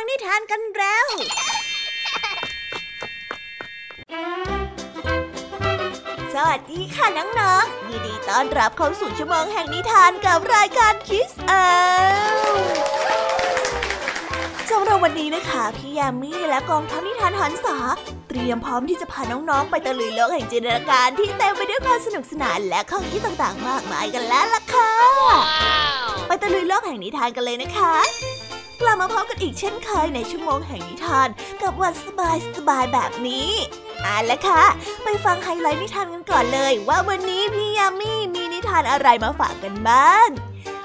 ฟังนิทานกันแล้ว สวัสดีค่ะน้องๆยินดีต้อนรับเข้าสู่ชั่วโมงแห่งนิทานกับรายการคิสเอาสำหรับวันนี้นะคะ พี่ยามีและกองทัพนิทานหันษาเตรียมพร้อมที่จะพาน้องๆ ไปตะลุยโลกแห่งจินตนาการที่เต็มไปด้วยความสนุกสนานและของที่ต่างๆ มากมายกันแล้วล่ะค่ะไปตะลุยโลกแห่งนิทานกันเลยนะคะ กลับมาพบกันอีกเช่นเคยในชั่วโมงแห่งนิทาน กับวันสบายสบายแบบนี้อ่าละค่ะ ไปฟังไฮไลท์นิทานกันก่อนเลย ว่าวันนี้พี่ยามีมีนิทานอะไรมาฝากกันบ้าง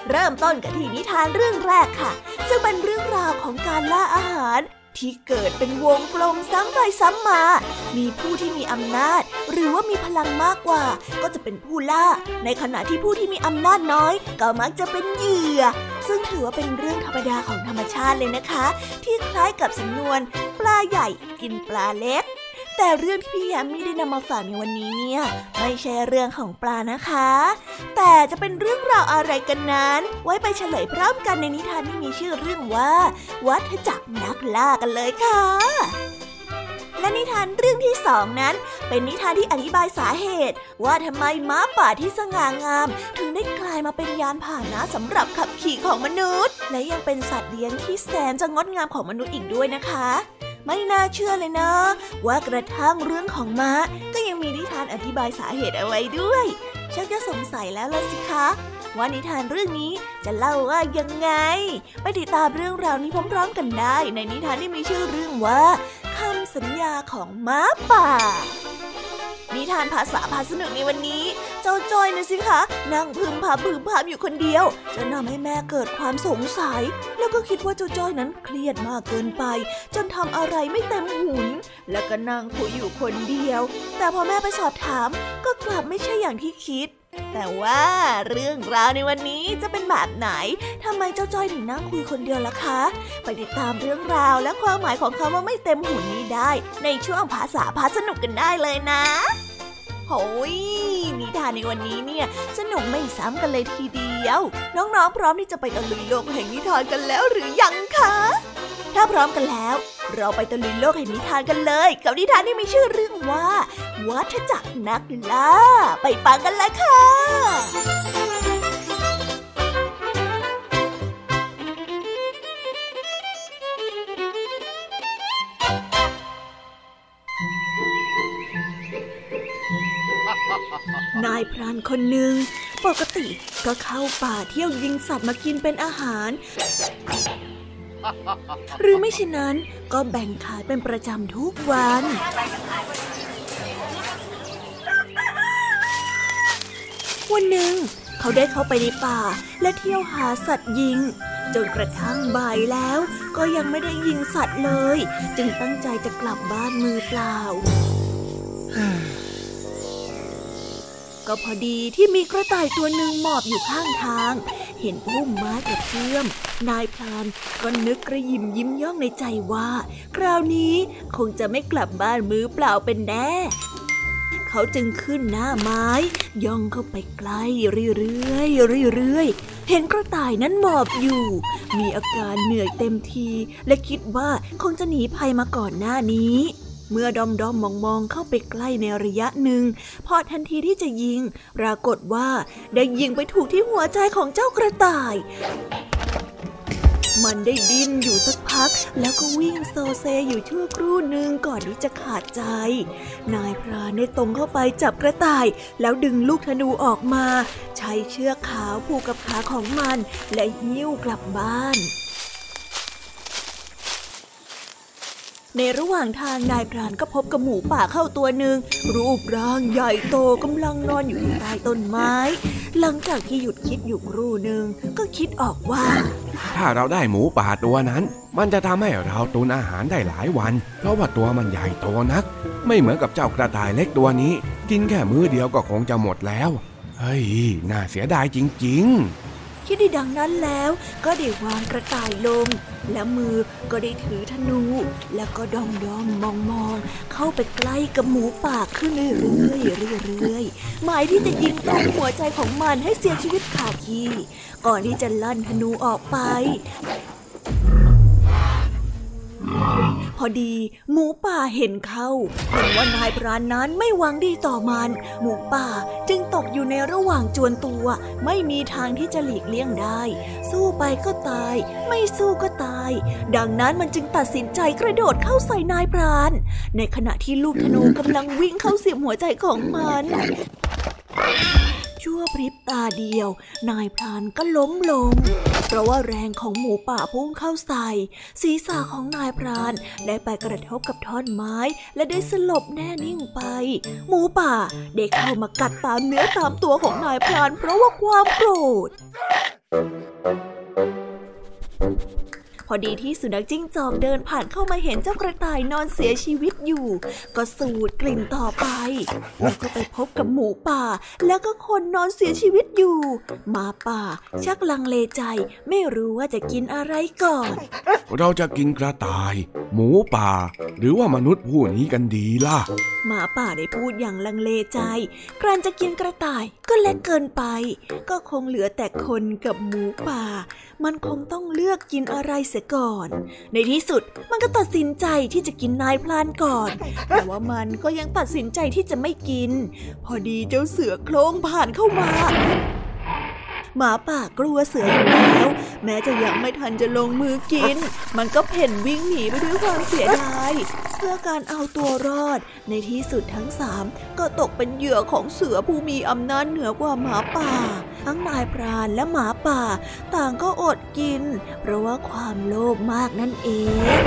เริ่มต้นกันที่นิทานเรื่องแรกค่ะ ซึ่งเป็นเรื่องราวของการล่าอาหาร ที่เกิดเป็นวงกลมซ้ำไปซ้ำมา มีผู้ที่มีอำนาจ หรือว่ามีพลังมากกว่า ก็จะเป็นผู้ล่า ในขณะที่ผู้ที่มีอำนาจน้อย ก็มักจะเป็นเหยื่อ ซึ่งถือว่าเป็นเรื่องธรรมดาของธรรมชาติเลยนะคะ ที่คล้ายกับสำนวน ปลาใหญ่กินปลาเล็ก แต่เรื่องที่พี่ยามีได้นำมาฝากในวันนี้เนี่ยไม่ใช่เรื่องของปลานะคะ แต่จะเป็นเรื่องราวอะไรกันนั้น ไว้ไปเฉลยพร้อมกันในนิทานที่มีชื่อเรื่องว่า วัฏจักรนักล่ากันเลยค่ะ และนิทานเรื่องที่สองนั้น เป็นนิทานที่อธิบายสาเหตุ ว่าทำไมม้าป่าที่สง่างาม ถึงได้กลายมาเป็นยานพาหนะสำหรับขับขี่ของมนุษย์ และยังเป็นสัตว์เลี้ยงที่แสนจะงดงามของมนุษย์อีกด้วยนะคะ ไม่น่าเชื่อเลยนะ ว่ากระทั่งเรื่องของม้าก็ยังมีนิทานอธิบายสาเหตุเอาไว้ด้วยชักจะสงสัยแล้วล่ะสิคะว่านิทานเรื่องนี้จะเล่าว่ายังไง ไปติดตามเรื่องราวนี้พร้อมๆกันได้ ในนิทานที่มีชื่อเรื่องว่าคำ สัญญาของม้าป่า นิทานภาษาพาสนุกในวันนี้ เจ้าจอยนะสิคะ นั่งพึมพำพึมพำอยู่คนเดียวจะทำให้แม่เกิดความสงสัย แล้วก็คิดว่าเจ้าจ้อยนั้นเครียดมากเกินไป จนทำอะไรไม่เต็มหุน แล้วก็นั่งคุยอยู่คนเดียว แต่พอแม่ไปสอบถามก็กลับไม่ใช่อย่างที่คิด แต่ว่าเรื่องราวในวันนี้จะเป็นแบบไหน ทำไมเจ้าจ้อยถึงนั่งคุยคนเดียวล่ะคะ ไปติดตามเรื่องราวและความหมายของคำว่าไม่เต็มหุ่นนี้ได้ ในช่วงภาษาพาสนุกกันได้เลยนะโหยนิทานในวันนี้เนี่ย สนุกไม่ซ้ำกันเลยทีเดียว น้องๆ พร้อมที่จะไปตะลุยโลกแห่งนิทานกันแล้วหรือยังคะ ถ้าพร้อมกันแล้ว เราไปตะลุยโลกแห่งนิทานกันเลย กับนิทานที่มีชื่อเรื่องว่า วัฏจักรนักล่า ไปฟังกันเลยค่ะ นายพรานคนหนึ่งปกติก็เข้าป่าเที่ยวยิงสัตว์มากินเป็นอาหาร หรือไม่เช่นนั้นก็แบ่งขายเป็นประจำทุกวันวันหนึ่ง เขาได้เข้าไปในป่าและเที่ยวหาสัตว์ยิง จนกระทั่งบ่ายแล้วก็ยังไม่ได้ยิงสัตว์เลย จึงตั้งใจจะกลับบ้านมือเปล่า ก็พอดีที่มีกระต่ายตัวหนึ่งหมอบอยู่ข้างทาง เห็นพุ่มไม้กระเพื่อม นายพรานก็นึกกระยิมยิ้มย่องในใจว่า คราวนี้คงจะไม่กลับบ้านมือเปล่าเป็นแน่เขาจึงขึ้นหน้าไม้ ย่องเข้าไปใกล้เรื่อยๆเรื่อยๆเห็นกระต่ายนั้นหมอบอยู่ มีอาการเหนื่อยเต็มที และคิดว่าคงจะหนีภัยมาก่อนหน้านี้ เมื่อดอมดอมมองมองเข้าไปใกล้ในระยะหนึ่ง พอทันทีที่จะยิง ปรากฏว่าได้ยิงไปถูกที่หัวใจของเจ้ากระต่าย มันได้ดิ้นอยู่สักพัก แล้วก็วิ่งโซเซอยู่ชั่วครู่หนึ่งก่อนที่จะขาดใจ นายพรานได้ตรงเข้าไปจับกระต่าย แล้วดึงลูกธนูออกมา ใช้เชือกขาวผูกกับขาของมัน และหิ้วกลับบ้าน ในระหว่างทางนายพรานก็พบกับหมูป่าเข้าตัวหนึ่งรูปร่างใหญ่โตกำลังนอนอยู่ใต้ต้นไม้ หลังจากที่หยุดคิดอยู่ครู่หนึ่งก็คิดออกว่า ถ้าเราได้หมูป่าตัวนั้น มันจะทำให้เราตุนอาหารได้หลายวัน เพราะว่าตัวมันใหญ่โตนัก ไม่เหมือนกับเจ้ากระต่ายเล็กตัวนี้ กินแค่มื้อเดียวก็คงจะหมดแล้วเฮ้ยน่าเสียดายจริง คิดได้ดังนั้นแล้วก็ได้วางกระต่ายลง และมือก็ได้ถือธนู แล้วก็ดองดองมองมองเข้าไปใกล้กับหมูป่าขึ้นเรื่อยๆเรื่อยๆหมายที่จะยิงตรงหัวใจของมันให้เสียชีวิตขาดที่ ก่อนที่จะลั่นธนูออกไป พอดี หมูป่าเห็นเขาเห็นว่านายพรานนั้นไม่หวังดีต่อมัน หมูป่าจึงตกอยู่ในระหว่างจวนตัว ไม่มีทางที่จะหลีกเลี่ยงได้ สู้ไปก็ตาย ไม่สู้ก็ตาย ดังนั้นมันจึงตัดสินใจกระโดดเข้าใส่นายพราน ในขณะที่ลูกธนูกำลังวิ่งเข้าเสียบหัวใจของมัน ชั่วพริบตาเดียว นายพรานก็ล้มลง เพราะว่าแรงของหมูป่าพุ่งเข้าใส่ ศีรษะของนายพรานได้ไปกระทบกับท่อนไม้ และได้สลบแน่นิ่งไป หมูป่าได้เข้ามากัดตามเนื้อตามตัวของนายพราน เพราะว่าความโกรธ พอดีที่สุนัขจิ้งจอกเดินผ่านเข้ามาเห็นเจ้ากระต่ายนอนเสียชีวิตอยู่ ก็สูดกลิ่นต่อไปแล้วก็ไปพบกับหมูป่า แล้วก็คนนอนเสียชีวิตอยู่หมาป่า ชักลังเลใจ ไม่รู้ว่าจะกินอะไรก่อน เราจะกินกระต่าย หมูป่า หรือว่ามนุษย์ผู้นี้กันดีล่ะหมาป่าได้พูดอย่างลังเลใจกรันจะกินกระต่ายก็เล็กเกินไป ก็คงเหลือแต่คนกับหมูป่า มันคงต้องเลือกกินอะไรเสียก่อน ในที่สุดมันก็ตัดสินใจที่จะกินนายพลานก่อน แต่ว่ามันก็ยังตัดสินใจที่จะไม่กิน พอดีเจ้าเสือโคลงผ่านเข้ามา หมาป่ากลัวเสืออยู่แล้ว แม้จะยังไม่ทันจะลงมือกิน มันก็เพ่นวิ่งหนีไปด้วยความเสียดายเพื่อการเอาตัวรอด ในที่สุดทั้งสามก็ตกเป็นเหยื่อของเสือผู้มีอำนาจเหนือกว่าหมาป่า ทั้งนายพรานและหมาป่า ต่างก็อดกิน เพราะว่าความโลภมากนั่นเอง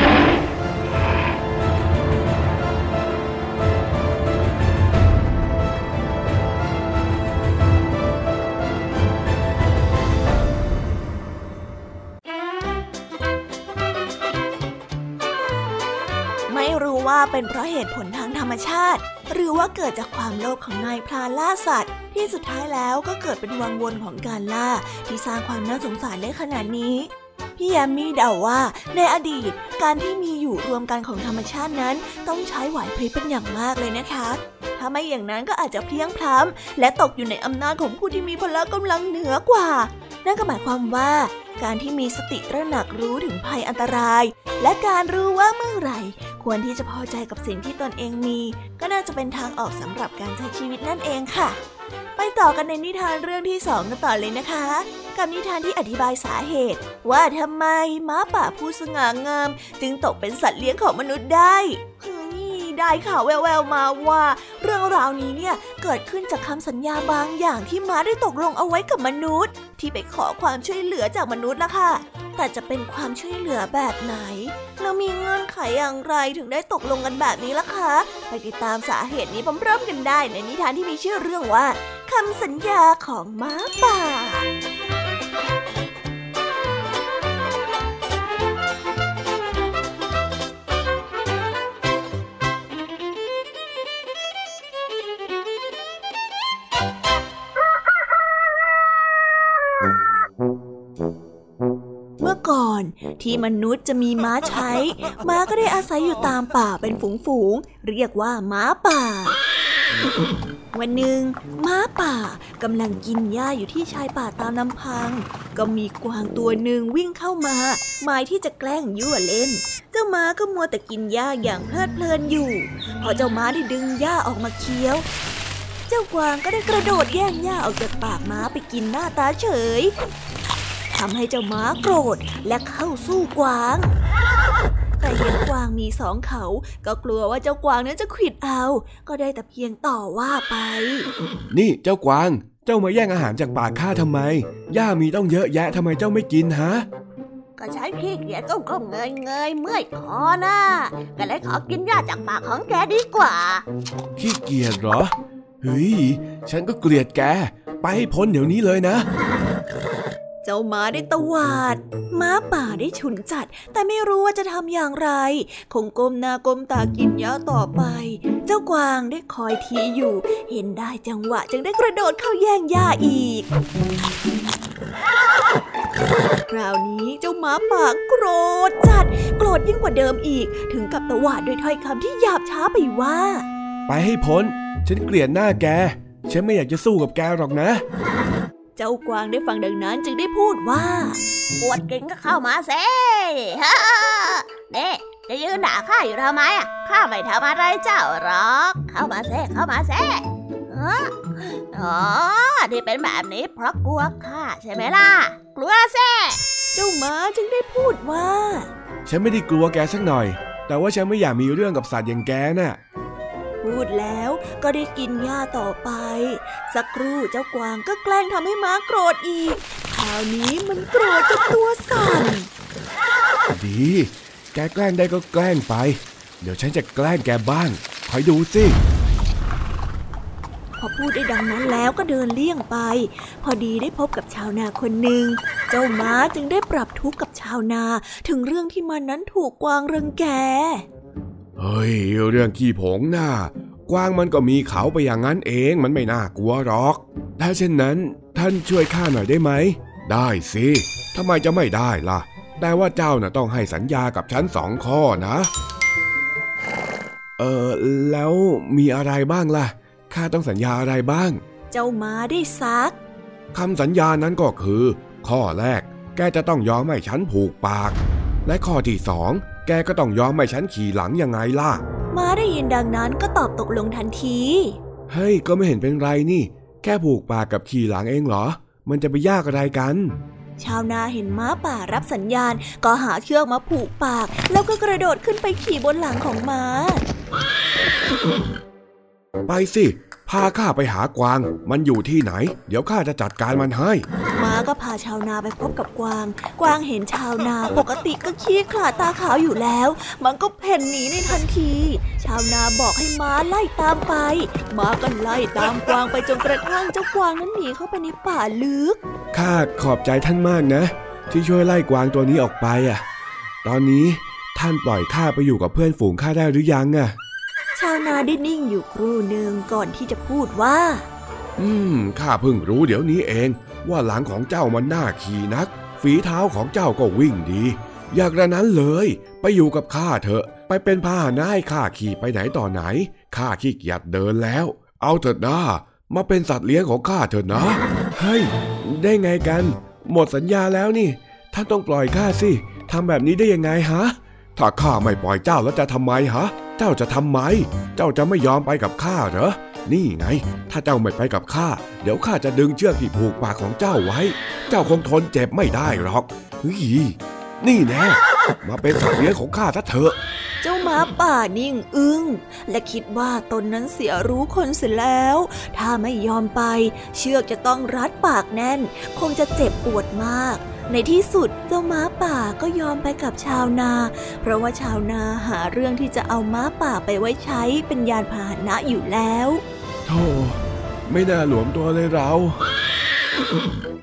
เป็นเพราะเหตุผลทางธรรมชาติ หรือว่าเกิดจากความโลภของนายพรานล่าสัตว์ ที่สุดท้ายแล้วก็เกิดเป็นวังวนของการล่า ที่สร้างความน่าสงสารได้ขนาดนี้พี่แยมมี่เดาว่าในอดีตการที่มีอยู่รวมกันของธรรมชาตินั้น ต้องใช้ไหวพริบเป็นอย่างมากเลยนะคะ ถ้าไม่อย่างนั้นก็อาจจะเพียงพล้ำและตกอยู่ในอำนาจของผู้ที่มีพละกำลังเหนือกว่า นั่นก็หมายความว่า การที่มีสติตระหนักรู้ถึงภัยอันตราย และการรู้ว่าเมื่อไหร่ ควรที่จะพอใจกับสิ่งที่ตนเองมี ก็น่าจะเป็นทางออกสำหรับการใช้ชีวิตนั่นเองค่ะ ไปต่อกันในนิทานเรื่องที่สองกันต่อเลยนะคะ กับนิทานที่อธิบายสาเหตุ ว่าทำไมม้าป่าผู้สง่างาม จึงตกเป็นสัตว์เลี้ยงของมนุษย์ได้ ได้ข่าวแววๆมาว่า เรื่องราวนี้เนี่ยเกิดขึ้นจากคำสัญญาบางอย่างที่ม้าได้ตกลงเอาไว้กับมนุษย์ ที่ไปขอความช่วยเหลือจากมนุษย์ละค่ะ แต่จะเป็นความช่วยเหลือแบบไหน แล้วมีเงื่อนไขอย่างไรถึงได้ตกลงกันแบบนี้ล่ะคะไปติดตามสาเหตุนี้พร้อมๆกันได้ในนิทานที่มีชื่อเรื่องว่าคำสัญญาของม้าป่า ที่มนุษย์จะมีม้าใช้ ม้าก็ได้อาศัยอยู่ตามป่าเป็นฝูงๆ เรียกว่าม้าป่า วันหนึ่งม้าป่ากำลังกินหญ้าอยู่ที่ชายป่าตามลำพัง ก็มีกวางตัวหนึ่งวิ่งเข้ามาหมายที่จะแกล้งยั่วเล่น เจ้าม้าก็มัวแต่กินหญ้าอย่างเพลิดเพลินอยู่ พอเจ้าม้าได้ดึงหญ้าออกมาเคี้ยวเจ้ากวางก็ได้กระโดดแย่งหญ้าออกจากปากม้าไปกินหน้าตาเฉย ทำให้เจ้าม้าโกรธและเข้าสู้กวาง แต่เห็นกวางมีสองเขา ก็กลัวว่าเจ้ากวางนั้นจะขิดเอา ก็ได้แต่เพียงต่อว่าไป นี่เจ้ากวาง เจ้ามาแย่งอาหารจากปากข้าทำไมหญ้ามีต้องเยอะแยะทำไมเจ้าไม่กินฮะก็ใช้ขี้เกียจก้มก้มเงยเงยเมื่อยคอนะก็เลยขอกินหญ้าจากปากของแกดีกว่า ขี้เกียจเหรอเฮ้ยฉันก็เกลียดแก ไปให้พ้นเดี๋ยวนี้เลยนะ เจ้าม้าได้ตวาด ม้าป่าได้ฉุนจัด แต่ไม่รู้ว่าจะทำอย่างไร คงก้มหน้าก้มตากินหญ้าต่อไป เจ้ากวางได้คอยทีอยู่ เห็นได้จังหวะจึงได้กระโดดเข้าแย่งหญ้าอีก คราวนี้เจ้าม้าป่าโกรธจัด โกรธยิ่งกว่าเดิมอีก ถึงกับตวาดด้วยถ้อยคำที่หยาบช้าไปว่า ไปให้พ้น ฉันเกลียดหน้าแก ฉันไม่อยากจะสู้กับแกหรอกนะ เจ้ากวางได้ฟังดังนั้นจึงได้พูดว่าปวดเก่งก็เข้ามาเซ่ฮ่าเน่จะยืนด่าข้าอยู่ทำไมอะข้าไม่ทำอะไรเจ้าหรอกเข้ามาแซ่เข้ามาแซ่อ๋อที่เป็นแบบนี้เพราะกลัวข้าใช่ไหมล่ะ กลัวแซ่เจ้าม้าจึงได้พูดว่า ฉันไม่ได้กลัวแกสักหน่อย แต่ว่าฉันไม่อยากมีเรื่องกับสัตว์อย่างแกน่ะ พูดแล้วก็ได้กินหญ้าต่อไป สักครู่เจ้ากวางก็แกล้งทำให้ม้าโกรธอีกคราวนี้มันโกรธจนตัวสั่น ดี แกแกล้งได้ก็แกล้งไป เดี๋ยวฉันจะแกล้งแกบ้าง คอยดูสิพอพูดได้ดังนั้นแล้วก็เดินเลี่ยงไป พอดีได้พบกับชาวนาคนหนึ่ง เจ้าม้าจึงได้ปรับทุกข์กับชาวนาถึงเรื่องที่มันนั้นถูกกวางรังแก เฮ้ย เรื่องขี้ผงน่ะ กวางมันก็มีเขาไปอย่างนั้นเองมันไม่น่ากลัวหรอก ถ้าเช่นนั้นท่านช่วยข้าหน่อยได้ไหม ได้สิทำไมจะไม่ได้ล่ะ แต่ว่าเจ้าน่ะต้องให้สัญญากับฉันสองข้อนะ เออแล้วมีอะไรบ้างล่ะ ข้าต้องสัญญาอะไรบ้าง เจ้าม้าได้ซักคำสัญญานั้นก็คือ ข้อแรก แกจะต้องยอมให้ฉันผูกปาก และข้อที่สอง แกก็ต้องยอมให้ฉันขี่หลังยังไงล่ะ ม้าได้ยินดังนั้นก็ตอบตกลงทันที เฮ้ย ก็ไม่เห็นเป็นไรนี่ แค่ผูกปากกับขี่หลังเองเหรอ มันจะไปยากอะไรกัน ชาวนาเห็นม้าป่ารับสัญญาณ ก็หาเชือกมาผูกปาก แล้วก็กระโดดขึ้นไปขี่บนหลังของม้า ไปสิ พาข้าไปหากวาง มันอยู่ที่ไหน เดี๋ยวข้าจะจัดการมันให้ม้า ก็พาชาวนาไปพบกับกวาง กวางเห็นชาวนาปกติก็ขี้ขลาดตาขาวอยู่แล้ว มันก็เพ่นหนีในทันที ชาวนาบอกให้ม้าไล่ตามไป ม้าก็ไล่ตามกวางไปจนกระทั่งเจ้ากวางนั้นหนีเข้าไปในป่าลึก ข้าขอบใจท่านมากนะ ที่ช่วยไล่กวางตัวนี้ออกไปอะ ตอนนี้ท่านปล่อยข้าไปอยู่กับเพื่อนฝูงข้าได้หรือยังอะ ชาวนาได้นิ่งอยู่ครู่หนึ่งก่อนที่จะพูดว่า อืม ข้าเพิ่งรู้เดี๋ยวนี้เอง ว่าหลังของเจ้ามันน่าขี่นัก ฝีเท้าของเจ้าก็วิ่งดี อยากระนั้นเลย ไปอยู่กับข้าเถอะ ไปเป็นพาหนะให้ข้าขี่ไปไหนต่อไหน ข้าขี้เกียจเดินแล้ว เอาเถิดนะมาเป็นสัตว์เลี้ยงของข้าเถิดนะ เฮ้ย ได้ไงกัน หมดสัญญาแล้วนี่ ท่านต้องปล่อยข้าสิทำแบบนี้ได้ยังไงฮะ ถ้าข้าไม่ปล่อยเจ้าแล้วจะทำไมฮะ เจ้าจะทำไม เจ้าจะไม่ยอมไปกับข้าเหรอ นี่ไง ถ้าเจ้าไม่ไปกับข้า เดี๋ยวข้าจะดึงเชือกที่ผูกปากของเจ้าไว้ เจ้าคงทนเจ็บไม่ได้หรอกเฮ้ยนี่แน่มาเป็นสัตว์เลี้ยงของข้าซะเถอะ เจ้าหมาป่านิ่งอึง้งและคิดว่าตนนั้นเสียรู้คนเสียแล้ว ถ้าไม่ยอมไป เชือกจะต้องรัดปากแน่น คงจะเจ็บปวดมาก ในที่สุดเจ้าม้าป่าก็ยอมไปกับชาวนา เพราะว่าชาวนาหาเรื่องที่จะเอาม้าป่าไปไว้ใช้เป็นยานพาหนะอยู่แล้ว โธ่ไม่น่าหลวมตัวเลยเรา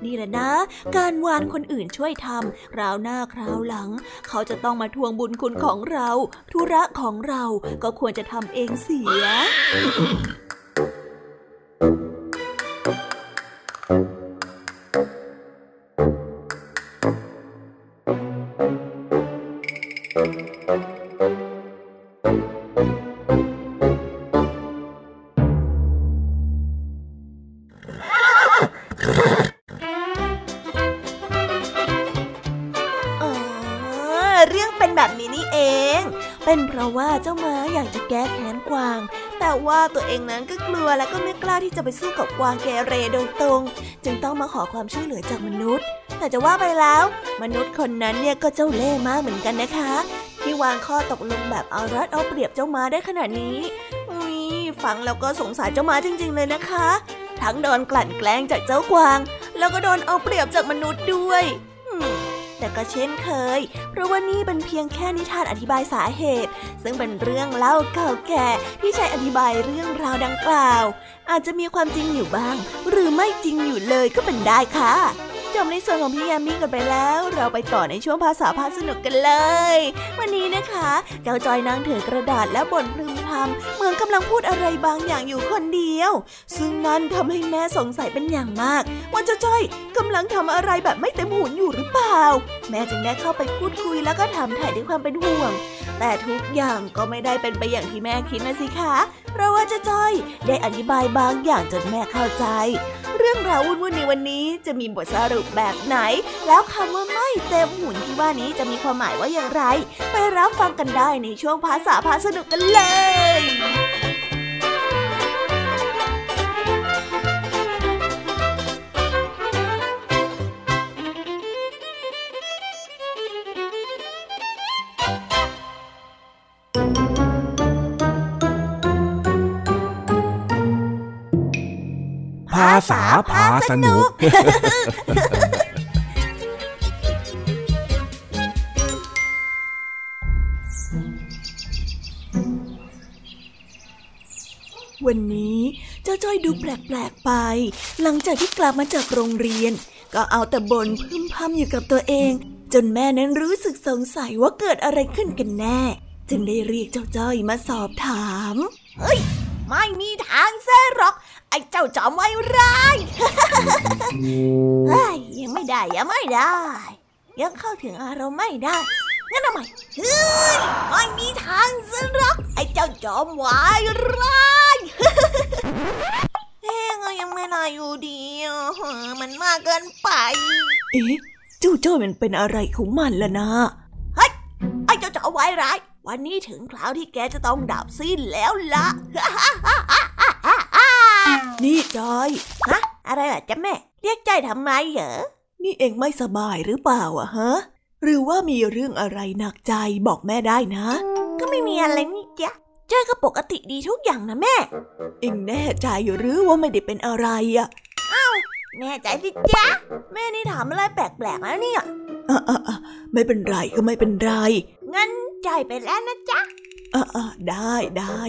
นี่แหละนะ การวานคนอื่นช่วยทำคราวหน้าคราวหลัง เขาจะต้องมาทวงบุญคุณของเรา ธุระของเราก็ควรจะทำเองเสียอ๋อ ราะว่าเจ้าม้าอยากจะแก้แค้นกวาง แต่ว่าตัวเองนั้นก็กลัวและก็ไม่กล้าที่จะไปสู้กับกวางเกเรโดยตรง จึงต้องมาขอความช่วยเหลือจากมนุษย์ แต่จะว่าไปแล้ว มนุษย์คนนั้นเนี่ยก็เจ้าเล่ห์มากเหมือนกันนะคะ ที่วางข้อตกลงแบบเอารัดเอาเปรียบเจ้าม้าได้ขนาดนี้อุ้ยฟังแล้วก็สงสารเจ้าม้าจริง ๆ เลยนะคะ ทั้งโดนกลั่นแกล้งจากเจ้ากวาง แล้วก็โดนเอาเปรียบจากมนุษย์ด้วย แต่ก็เช่นเคย เพราะว่านี่เป็นเพียงแค่นิทานอธิบายสาเหตุ ซึ่งเป็นเรื่องเล่าเก่าแก่ที่ใช้อธิบายเรื่องราวดังกล่าว อาจจะมีความจริงอยู่บ้าง หรือไม่จริงอยู่เลยก็เป็นได้ค่ะ จบในส่วนของพี่ยามีกันไปแล้ว เราไปต่อในช่วงภาษาพาสนุกกันเลย วันนี้นะคะเจ้าจอยนั่งถือกระดาษและบ่นพึมพำเหมือนกำลังพูดอะไรบางอย่างอยู่คนเดียว ซึ่งนั่นทำให้แม่สงสัยเป็นอย่างมาก ว่าเจ้าจอยกำลังทำอะไรแบบไม่เต็มหูอยู่หรือเปล่า แม่จึงได้เข้าไปพูดคุยแล้วก็ถามถ่ายด้วยความเป็นห่วง แต่ทุกอย่างก็ไม่ได้เป็นไปอย่างที่แม่คิดนะสิคะเพราะว่าเจ้าจอยได้อธิบายบางอย่างจนแม่เข้าใจ เรื่องราววุ่นๆในวันนี้จะมีบทสรุปกแบบไหน แล้วคำว่าไม่เต็มหุ่นที่ว่านี้จะมีความหมายว่าอย่างไร ไปรับฟังกันได้ในช่วงภาษาพาสนุกกันเลยาษาพาสนุกวันนี้เจ้าจ้อยดูแปลกๆไป หลังจากที่กลับมาจากโรงเรียน ก็เอาแต่บ่นพึมพำอยู่กับตัวเอง จนแม่นั้นรู้สึกสงสัยว่าเกิดอะไรขึ้นกันแน่ จึงได้เรียกเจ้าจ้อยมาสอบถาม เฮ้ย ไม่มีทางเซ่หรอก ไอ้เจ้าจอมไว้ร้ายเฮ้ยยังไม่ได้ยังไม่ได้ ยังเข้าถึงอารมณ์ไม่ได้งั้นทำไมเฮ้ยไม่มีทางสิหรอกไอ้เจ้าจอมไว้ร้ายเฮ้ยยังไม่ได้อยู่ดีมันมากเกินไป เอ๊ะเจ้าจ้อยมันเป็นอะไรของมันล่ะนะเฮ้ยไอ้เจ้าจอมไว้ร้าย วันนี้ถึงคราวที่แกจะต้องดับสิ้นแล้วละ นี่จอยฮะอะไรล่ะจ๊ะแม่ เรียกใจทำไมเหรอ นี่เองไม่สบายหรือเปล่าอะฮะ หรือว่ามีเรื่องอะไรหนักใจบอกแม่ได้นะ ก็ไม่มีอะไรนี่จ๊ะจ้อยก็ปกติดีทุกอย่างนะแม่ เองแน่ใจหรือว่าไม่ได้เป็นอะไรอะอ้าวแน่ใจสิจ๊ะแม่นี่ถามอะไรแปลกๆแล้วเนี่ยอะไม่เป็นไรก็ไม่เป็นไรงั้นใจไปแล้วนะจ๊ะ อ่าได้ได้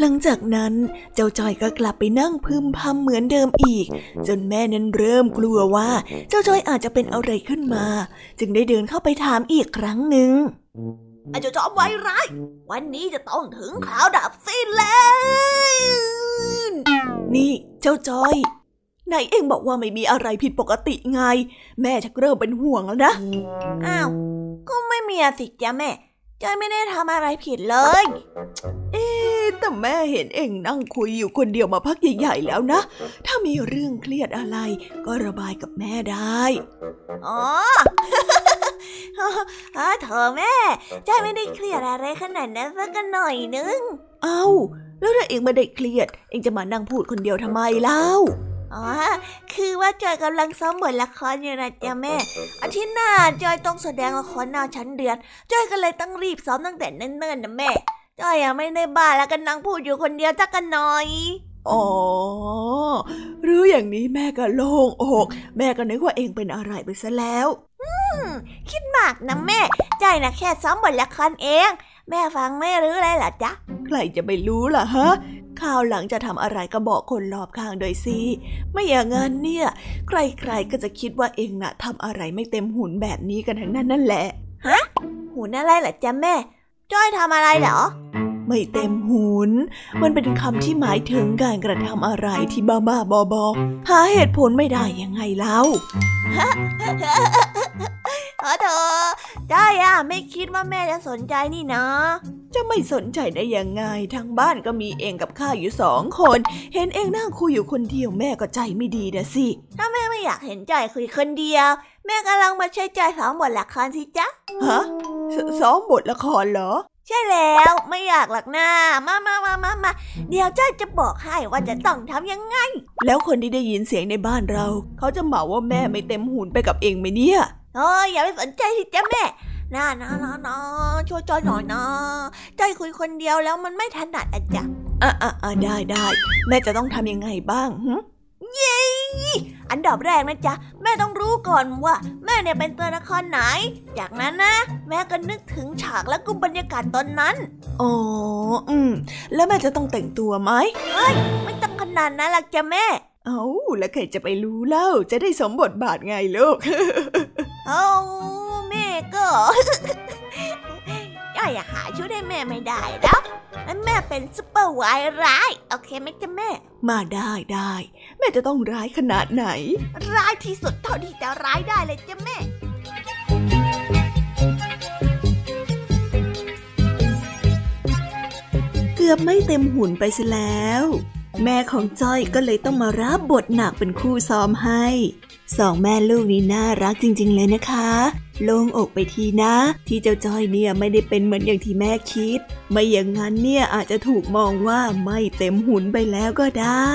หลังจากนั้นเจ้าจอยก็กลับไปนั่งพึมพำเหมือนเดิมอีก จนแม่นั้นเริ่มกลัวว่า เจ้าจอยอาจจะเป็นอะไรขึ้นมา จึงได้เดินเข้าไปถามอีกครั้งหนึ่งอาจจะจอมไวร้าย วันนี้จะต้องถึงข่าวดับสิ้นแล้ว นี่เจ้าจอยไหนเองบอกว่าไม่มีอะไรผิดปกติไง แม่ชักเริ่มเป็นห่วงแล้วนะ อ้าว ก็ไม่มีสิจ้ะแม่ จอยไม่ได้ทำอะไรผิดเลย เอ๊แต่แม่เห็นเองนั่งคุยอยู่คนเดียวมาพักใหญ่ๆแล้วนะ ถ้ามีเรื่องเครียดอะไร ก็ระบายกับแม่ได้ อ๋อเธอแม่จอยไม่ได้เครียดอะไรขนาดนั้นสักหน่อยนึง เอ้า แล้วถ้าเองไม่ได้เครียด เองจะมานั่งพูดคนเดียวทำไมเล่า อ๋อ คือว่าจอยกำลังซ้อมบทละครอยู่นะจ๊ะแม่ อาทิตย์หน้าจอยต้องแสดงละครหน้าชั้นเดือน จอยก็เลยต้องรีบซ้อมตั้งแต่เนิ่นๆนะแม่ จอยยังไม่ได้บ้าแล้วก็นั่งพูดอยู่คนเดียวจักกันหน่อยอ๋อ รู้อย่างนี้แม่ก็โล่งอก แม่ก็นึกว่าเองเป็นอะไรไปซะแล้ว อืม คิดมากนะแม่จอยนะแค่ซ้อมบทละครเอง แม่ฟังไม่รู้เลยเหรอจ๊ะ ใครจะไปรู้ล่ะฮะ ข่าวหลังจะทำอะไรก็บอกคนรอบข้างโดยสิไม่อย่างนั้นเนี่ย ใครๆก็จะคิดว่าเองน่ะทำอะไรไม่เต็มหุ่นแบบนี้กันทั้งนั้นนั่นแหละ ฮะ หุ่นอะไรล่ะจ๊ะแม่ จ้อยทำอะไรเหรอ ไม่เต็มหุน มันเป็นคำที่หมายถึงการกระทำอะไรที่บ้าบ้าบอบอหาเหตุผลไม่ได้ยังไงเล่าเออเธอจ้อยอะไม่คิดว่าแม่จะสนใจนี่นะจะไม่สนใจได้ยังไงทางบ้านก็มีเองกับข้าอยู่สองคน เห็นเองนั่งคุยอยู่คนเดียวแม่ก็ใจไม่ดีนะสิ ถ้าแม่ไม่อยากเห็นใจคุยคนเดียว แม่กำลังมาใช้ใจซ้อมบทละครสิจ๊ะฮะซ้อมบทละครเหรอ ใช่แล้วไม่อยากหลักหน้ามามามามามาเดี๋ยวจ้าจะบอกให้ว่าจะต้องทำยังไง แล้วคนที่ได้ยินเสียงในบ้านเรา เขาจะเหมาว่าแม่ไม่เต็มหุ่นไปกับเองไหมเนี่ยเอ้ยอย่าไปสนใจสิจ้ะแม่น่านะนะนะช่วยจอยหน่อยนะจอยคุยคนเดียวแล้วมันไม่ถนัดอะจ้ะอะอะอะได้ได้แม่จะต้องทำยังไงบ้างห เย้อันดับแรกนะจ๊ะ แม่ต้องรู้ก่อนว่า แม่เนี่ยเป็นตัวละครไหน จากนั้นนะ แม่ก็นึกถึงฉากแล้วก็บรรยากาศตอนนั้นอ๋ออืม แล้วแม่จะต้องแต่งตัวไหมเฮ้ยไม่ต้องขนาดนั้นหรอกจ้ะแม่ เอ้าแล้วใครจะไปรู้เล่า จะได้สมบทบาทไงลูก เอ้าแม่ก็ ย่อยหาชุดให้แม่ไม่ได้แล้วแม่เป็นซุปเปอร์ไวร้าย โอเคไหมจ๊ะแม่ มาได้ได้ แม่จะต้องร้ายขนาดไหน ร้ายที่สุดเท่าที่จะร้ายได้เลยจ้ะแม่เกือบไม่เต็มหุ่นไปซะแล้ว แม่ของจ้อยก็เลยต้องมารับบทหนักเป็นคู่ซ้อมให้สองแม่ลูกนี้น่ารักจริง ๆ เลยนะคะโล่งอกไปทีนะ ที่เจ้าจ้อยเนี่ยไม่ได้เป็นเหมือนอย่างที่แม่คิด ไม่อย่างนั้นเนี่ยอาจจะถูกมองว่าไม่เต็มหุ่นไปแล้วก็ได้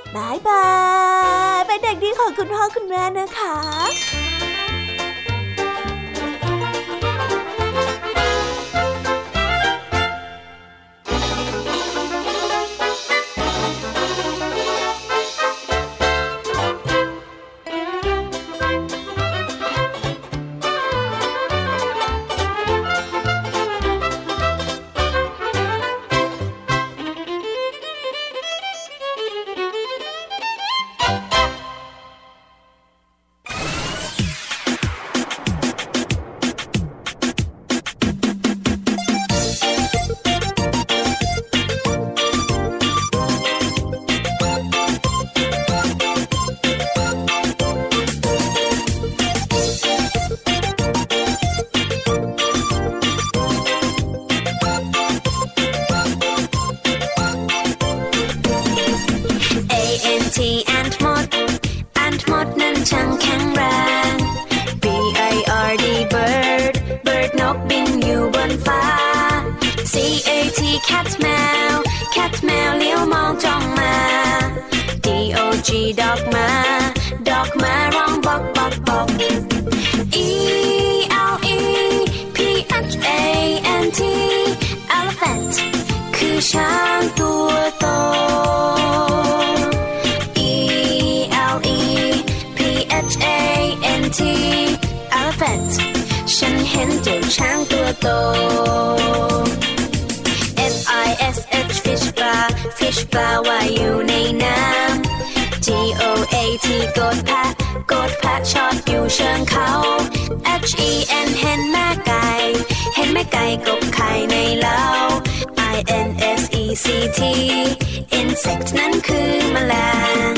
บายบาย เป็นเด็กดีของคุณพ่อคุณแม่นะคะ cat แมวเลี้ยวมองจ้องมา dog ดอกมาดอกมาร้องบอกบอกบอก e l e p h a n t elephant คือช้างตัวโต e l e p h a n t elephant ฉันเห็นเจ้าช้างตัวโต ปลาว่ายอยู่ในน้ำ G O A T กดแพะกดแพะชอตอยู่เชิงเขา H E N เห็นแม่ไก่ เห็นแม่ไก่กบไข่ในเล้า I N S E C T insect นั้นคือแมลง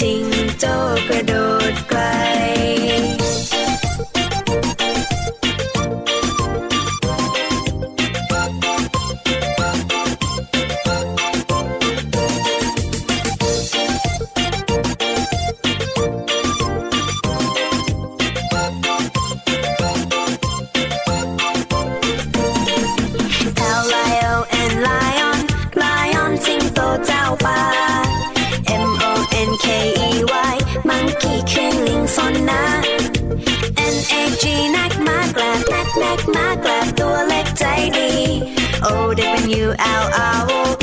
จิงโจ้กระโดดกล take my glove, do a tidy. Oh, dipping you out, I will.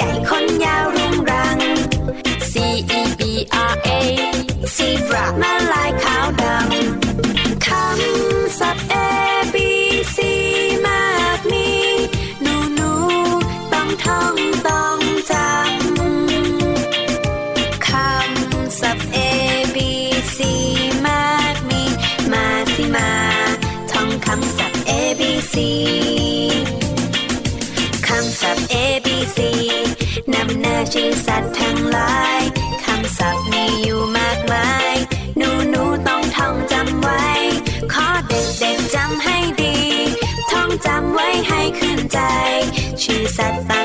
ay, ay. ชื่อ